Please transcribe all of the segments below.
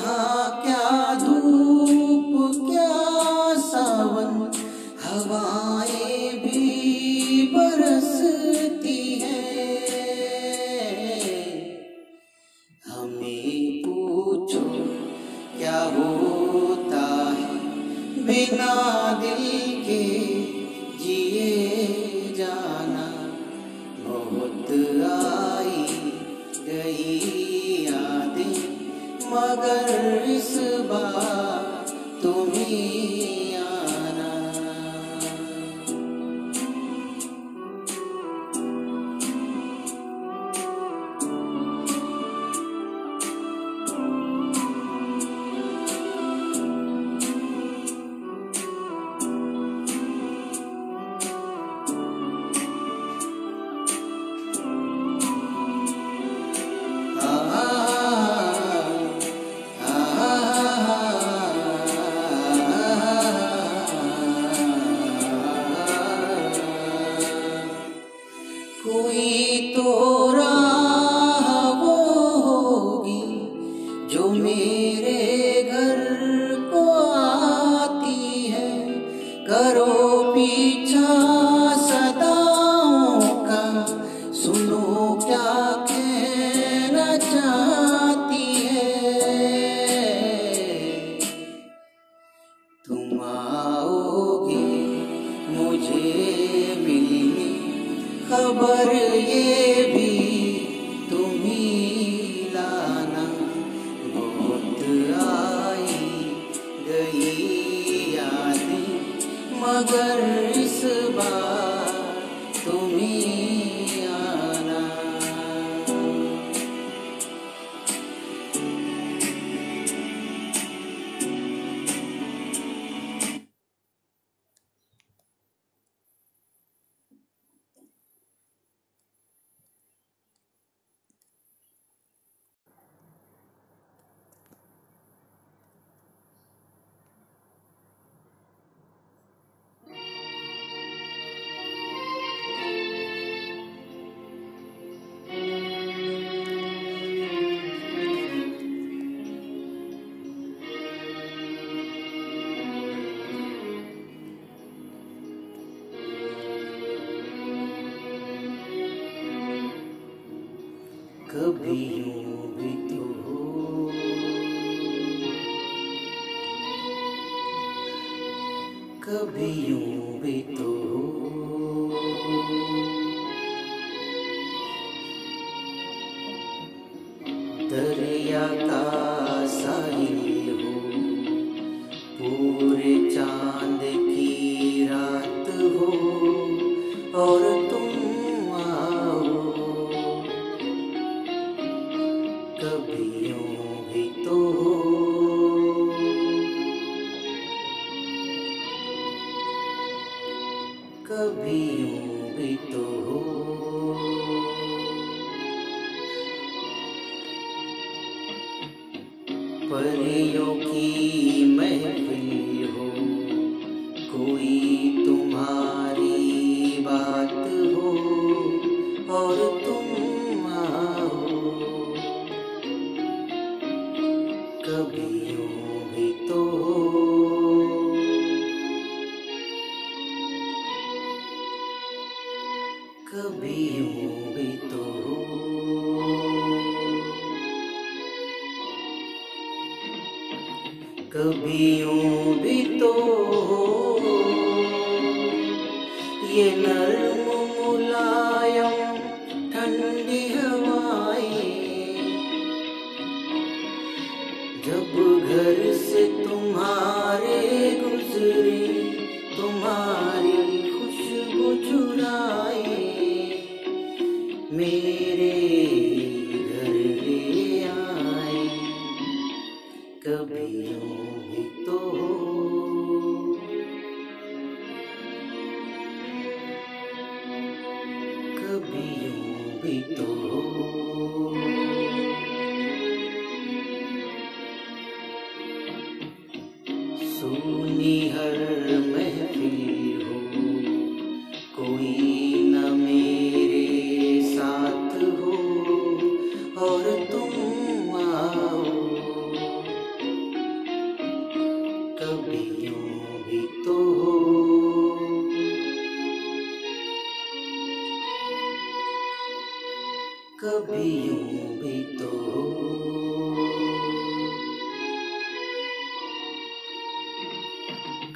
जहाँ मेरे घर को आती है। करो पीछा कभी यूँ कभी तो हो कभी यूँ भी तो हो कभी भी तो यूँ भी तो ये नर्म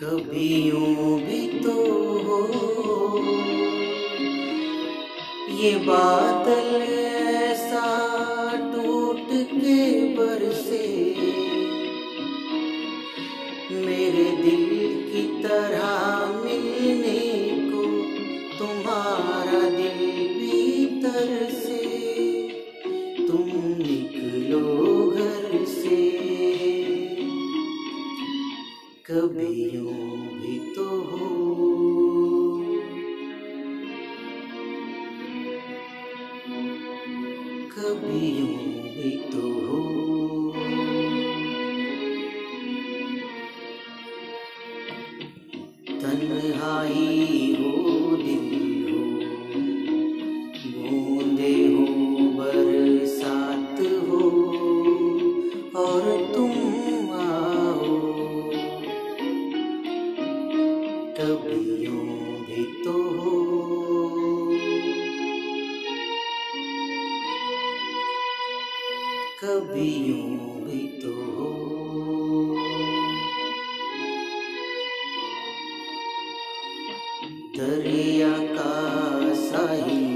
कभी यूँ भी तो हो। ये बादल ऐसा टूट के बरसे। मेरे दिल की तरह कभी यूं भी तो हो दरिया का सही।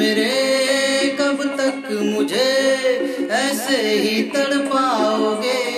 मेरे कब तक मुझे ऐसे ही तड़पाओगे?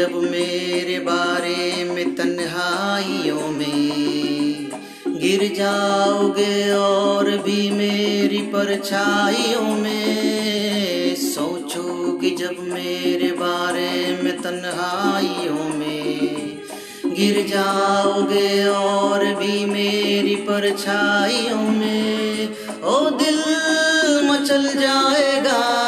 जब मेरे बारे में तन्हाइयों में गिर जाओगे और भी मेरी परछाइयों में, सोचो कि जब मेरे बारे में तन्हाइयों में गिर जाओगे और भी मेरी परछाइयों में, ओ दिल मचल जाएगा।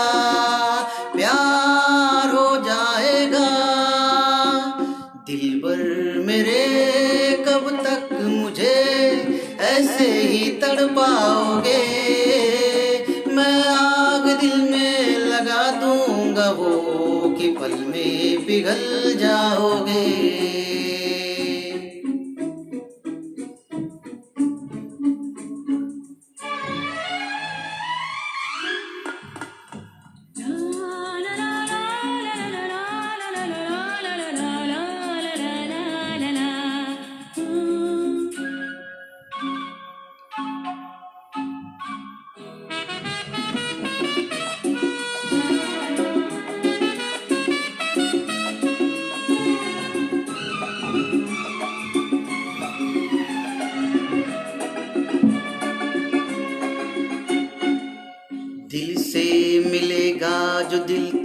पिघल जाओगे।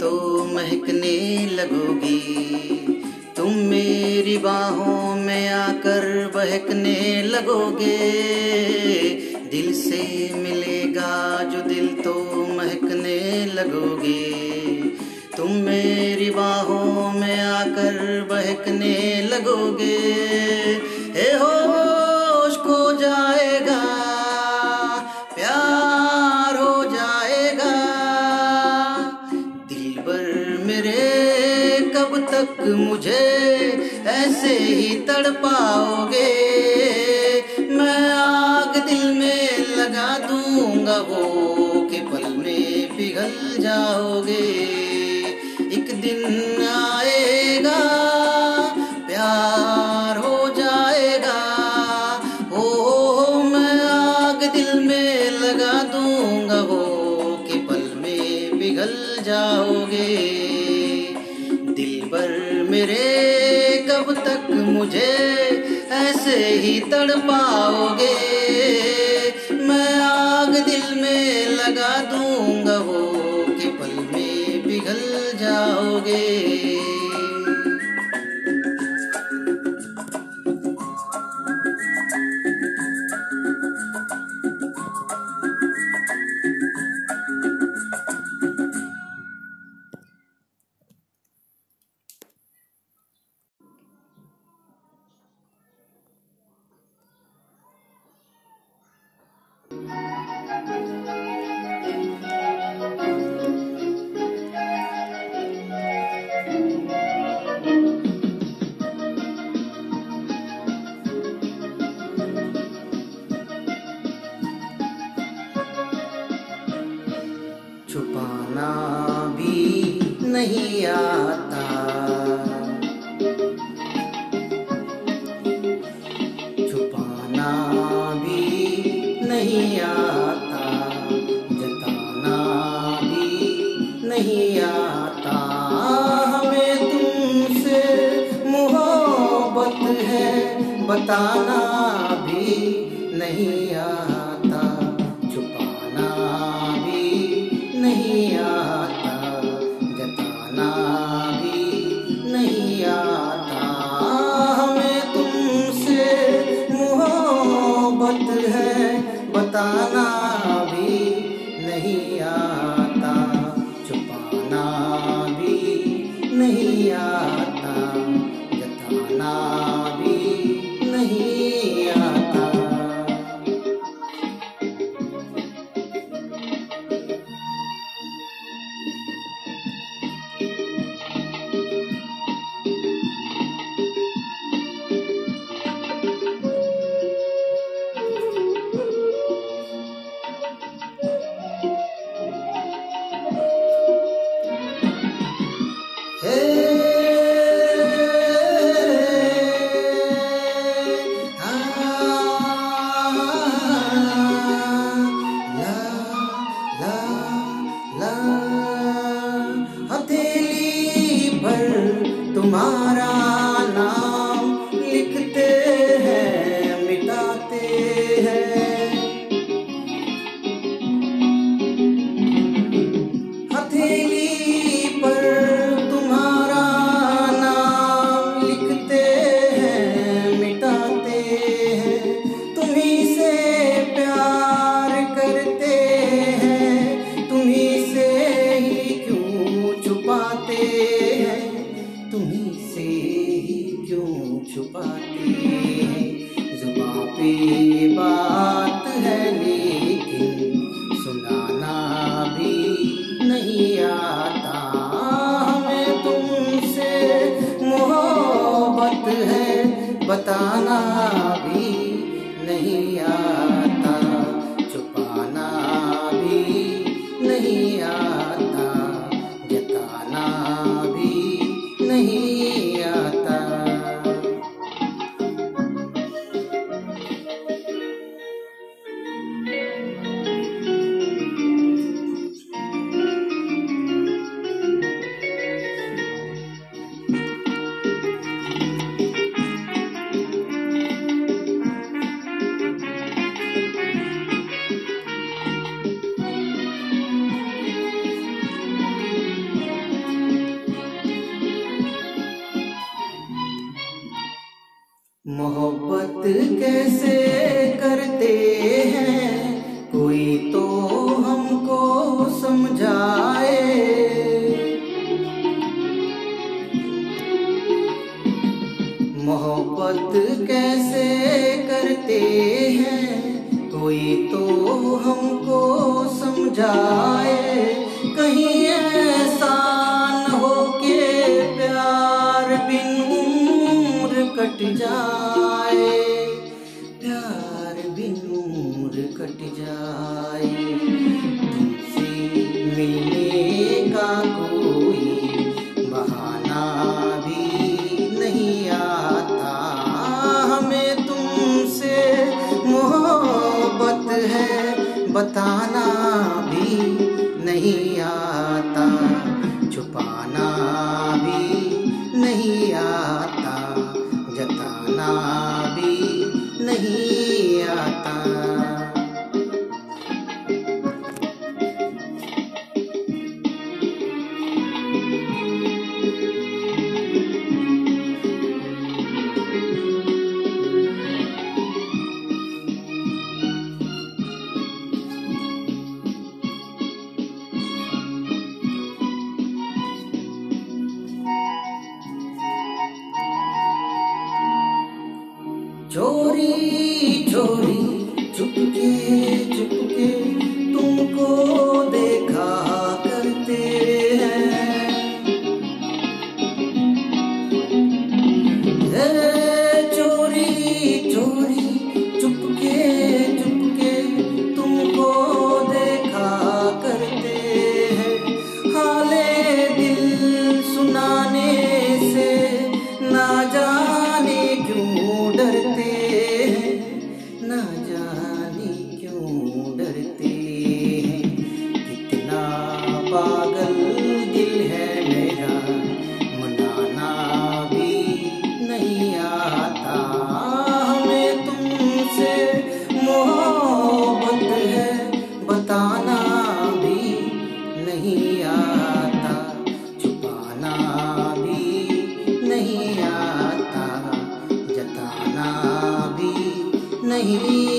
तो महकने लगोगी। तुम मेरी बाहों में आकर बहकने लगोगे। दिल से मिलेगा जो दिल तो महकने लगोगे। तुम मेरी बाहों में आकर बहकने लगोगे। ही तड़पाओगे मैं आग दिल में लगा दूँगा वो के पल में पिघल जाओगे। एक दिन आएगा, प्यार हो जाएगा। ओ मैं आग दिल में लगा दूँगा वो कि पल में पिघल जाओगे। दिल भर मेरे मुझे ऐसे ही तड़पाओगे। मैं आग दिल में लगा दूँगा नहीं आता। हमें तुमसे मोहब्बत है बताना भी नहीं आता। ताना कट जाए, प्यार भी नूर कट जाए। तुझसे मिलने का कोई बहाना भी नहीं आता। हमें तुमसे मोहब्बत है, बताना भी नहीं Thank you.